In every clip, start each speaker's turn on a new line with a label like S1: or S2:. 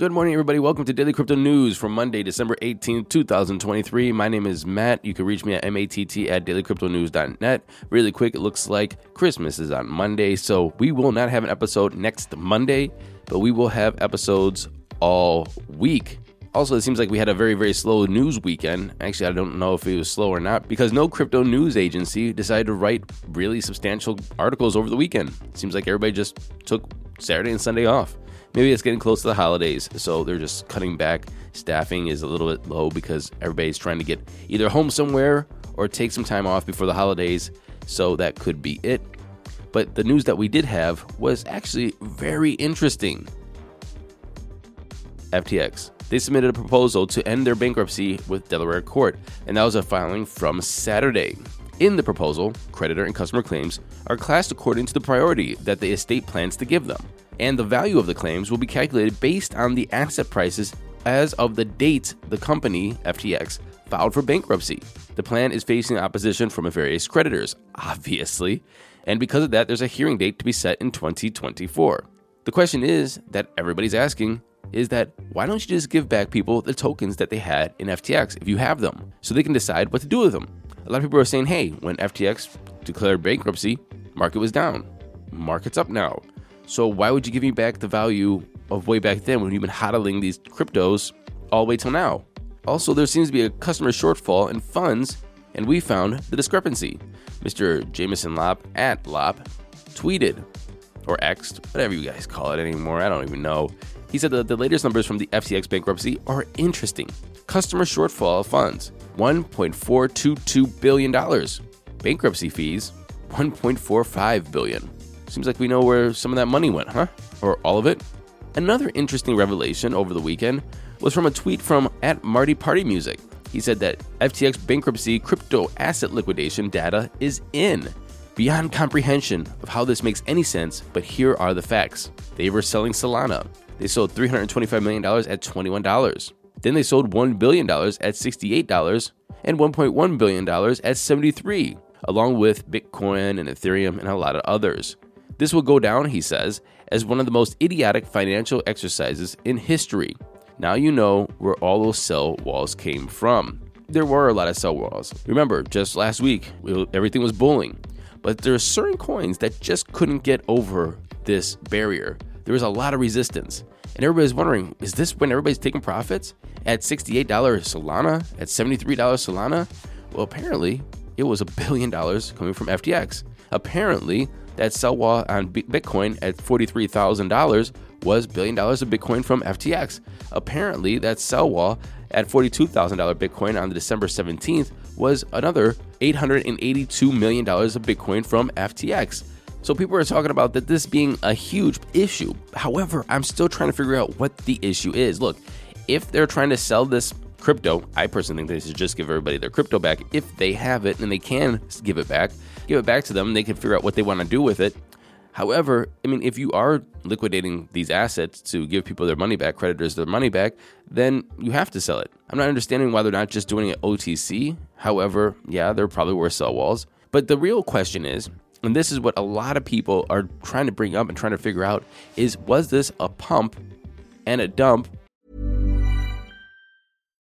S1: Good morning, everybody. Welcome to Daily Crypto News for Monday, December 18th, 2023. My name is Matt. You can reach me at matt at dailycryptonews.net. Really quick, it looks like Christmas is on Monday, so we will not have an episode next Monday, but we will have episodes all week. Also, it seems like we had a very, very slow news weekend. Actually, I don't know if it was slow or not because no crypto news agency decided to write really substantial articles over the weekend. It seems like everybody just took Saturday and Sunday off maybe it's getting close to the holidays, so they're just cutting back. Staffing is a little bit low because everybody's trying to get either home somewhere or take some time off before the holidays, so that could be it. But the news that we did have was actually very interesting. FTX. They submitted a proposal to end their bankruptcy with Delaware court, and that was a filing from Saturday. In the proposal, creditor and customer claims are classed according to the priority that the estate plans to give them and the value of the claims will be calculated based on the asset prices as of the date the company, FTX, filed for bankruptcy. The plan is facing opposition from various creditors, obviously, and because of that, there's a hearing date to be set in 2024. The question is that everybody's asking is that why don't you just give back people the tokens that they had in FTX if you have them so they can decide what to do with them? A lot of people are saying, hey, when FTX declared bankruptcy, market was down. Market's up now. So why would you give me back the value of way back then when you've been hodling these cryptos all the way till now? Also, there seems to be a customer shortfall in funds, and we found the discrepancy. Mr. Jameson Lopp at Lopp tweeted or Xed, whatever you guys call it anymore. I don't even know. He said that the latest numbers from the FTX bankruptcy are interesting. Customer shortfall of funds $1.422 billion. Bankruptcy fees $1.45 billion. Seems like we know where some of that money went, huh? Or all of it? Another interesting revelation over the weekend was from a tweet from at Marty Party Music. He said that FTX bankruptcy crypto asset liquidation data is in. Beyond comprehension of how this makes any sense, but here are the facts. They were selling Solana. They sold $325 million at $21. Then they sold $1 billion at $68 and $1.1 billion at 73, along with Bitcoin and Ethereum and a lot of others. This will go down, he says, as one of the most idiotic financial exercises in history. Now you know where all those sell walls came from. There were a lot of sell walls. Remember, just last week, everything was bulling. But there are certain coins that just couldn't get over this barrier. There was a lot of resistance. And everybody's wondering, is this when everybody's taking profits? At $68 Solana? At $73 Solana? Well, apparently, it was a billion dollars coming from FTX. Apparently, that sell wall on Bitcoin at $43,000 was billion dollars of Bitcoin from FTX. Apparently, that sell wall at $42,000 Bitcoin on December 17th was another $882 million of Bitcoin from FTX. So people are talking about that this being a huge issue. However, I'm still trying to figure out what the issue is. Look, if they're trying to sell this crypto, I personally think they should just give everybody their crypto back if they have it and they can give it back give it back to them. They can figure out what they want to do with it. However, I mean, if you are liquidating these assets to give people their money back, creditors their money back, then you have to sell it. I'm not understanding why they're not just doing it OTC. However, yeah, they're probably worth sell walls. But the real question is, and this is what a lot of people are trying to bring up and trying to figure out, is was this a pump and a dump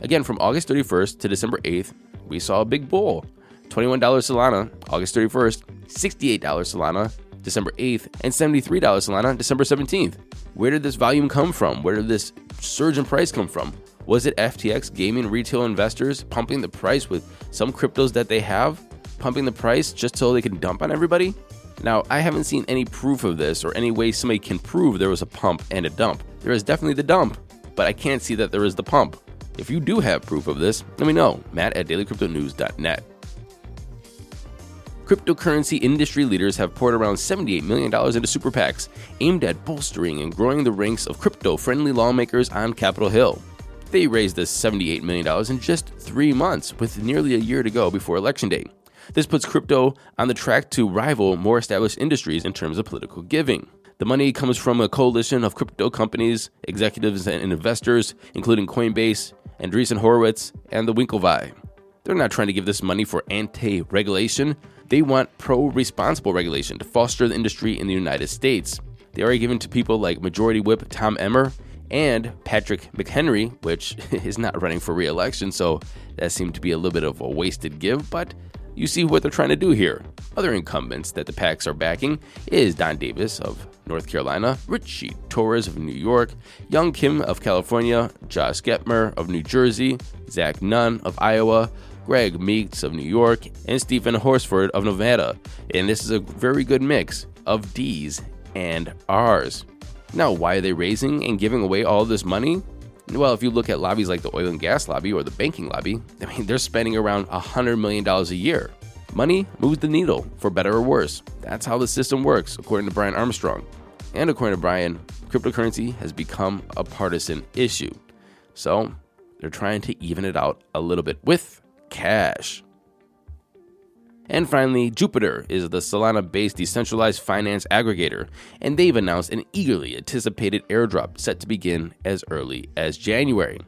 S1: Again, from August 31st to December 8th, we saw a big bull. $21 Solana, August 31st, $68 Solana, December 8th, and $73 Solana, December 17th. Where did this volume come from? Where did this surge in price come from? Was it FTX gaming retail investors pumping the price with some cryptos that they have? Pumping the price just so they can dump on everybody? Now, I haven't seen any proof of this or any way somebody can prove there was a pump and a dump. There is definitely the dump, but I can't see that there is the pump. If you do have proof of this, let me know. Matt at dailycryptonews.net. Cryptocurrency industry leaders have poured around $78 million into super PACs aimed at bolstering and growing the ranks of crypto friendly lawmakers on Capitol Hill. They raised this $78 million in just three months, with nearly a year to go before Election Day. This puts crypto on the track to rival more established industries in terms of political giving. The money comes from a coalition of crypto companies, executives, and investors, including Coinbase, Andreessen Horowitz, and the Winklevi. They're not trying to give this money for anti regulation. They want pro responsible regulation to foster the industry in the United States. They are given to people like Majority Whip Tom Emmer and Patrick McHenry, which is not running for re election, so that seemed to be a little bit of a wasted give, but you see what they're trying to do here. Other incumbents that the PACs are backing is Don Davis of North Carolina, Richie Torres of New York, Young Kim of California, Josh Gottheimer of New Jersey, Zach Nunn of Iowa, Greg Meeks of New York, and Steven Horsford of Nevada. And this is a very good mix of D's and R's. Now, why are they raising and giving away all this money? Well, if you look at lobbies like the oil and gas lobby or the banking lobby, I mean, they're spending around $100 million a year. Money moves the needle, for better or worse. That's how the system works, according to Brian Armstrong. And according to Brian, cryptocurrency has become a partisan issue. So they're trying to even it out a little bit with cash. And finally, Jupiter is the Solana based decentralized finance aggregator, and they've announced an eagerly anticipated airdrop set to begin as early as January.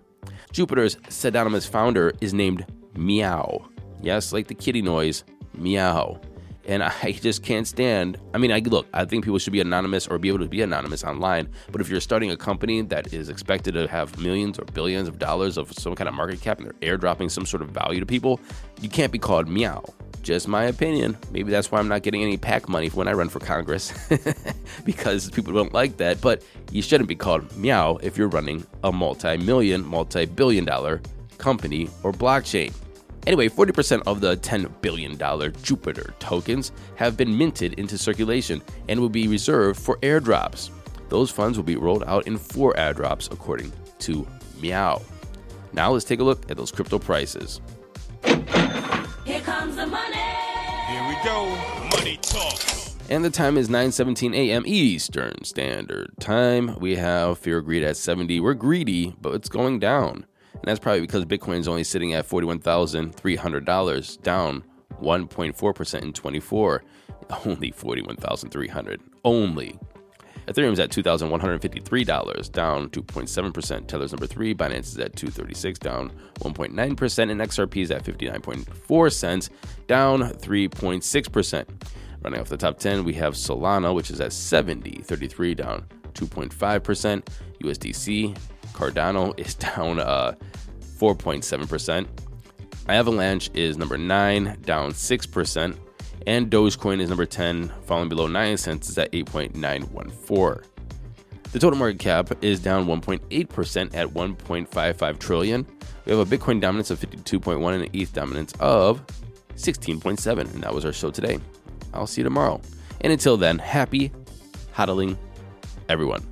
S1: Jupiter's pseudonymous founder is named Meow. Yes, like the kitty noise, meow. And I just can't stand. I mean, I look. I think people should be anonymous or be able to be anonymous online. But if you're starting a company that is expected to have millions or billions of dollars of some kind of market cap and they're airdropping some sort of value to people, you can't be called meow. Just my opinion. Maybe that's why I'm not getting any PAC money when I run for Congress because people don't like that. But you shouldn't be called meow if you're running a multi-million, multi-billion dollar company or blockchain. Anyway, 40% of the $10 billion Jupiter tokens have been minted into circulation and will be reserved for airdrops. Those funds will be rolled out in four airdrops, according to Meow. Now let's take a look at those crypto prices.
S2: Here comes the money.
S3: Here we go. Money talk.
S1: And the time is 9:17 a.m. Eastern Standard Time. We have fear of greed at 70. We're greedy, but it's going down. And that's probably because Bitcoin is only sitting at $41,300, down 1.4% in 24. Only 41,300. Only. Ethereum's at $2,153, down 2.7%. Tether's number three. Binance is at 236, down 1.9%. And XRP is at 59.4 cents, down 3.6%. Running off the top 10, we have Solana, which is at 70, 33, down 2.5%. USDC, Cardano is down uh, 4.7%. Avalanche is number 9, down 6%. And Dogecoin is number 10, falling below 9 cents, is at 8.914. The total market cap is down 1.8% at 1.55 trillion. We have a Bitcoin dominance of 52.1 and an ETH dominance of 16.7. And that was our show today. I'll see you tomorrow. And until then, happy hodling, everyone.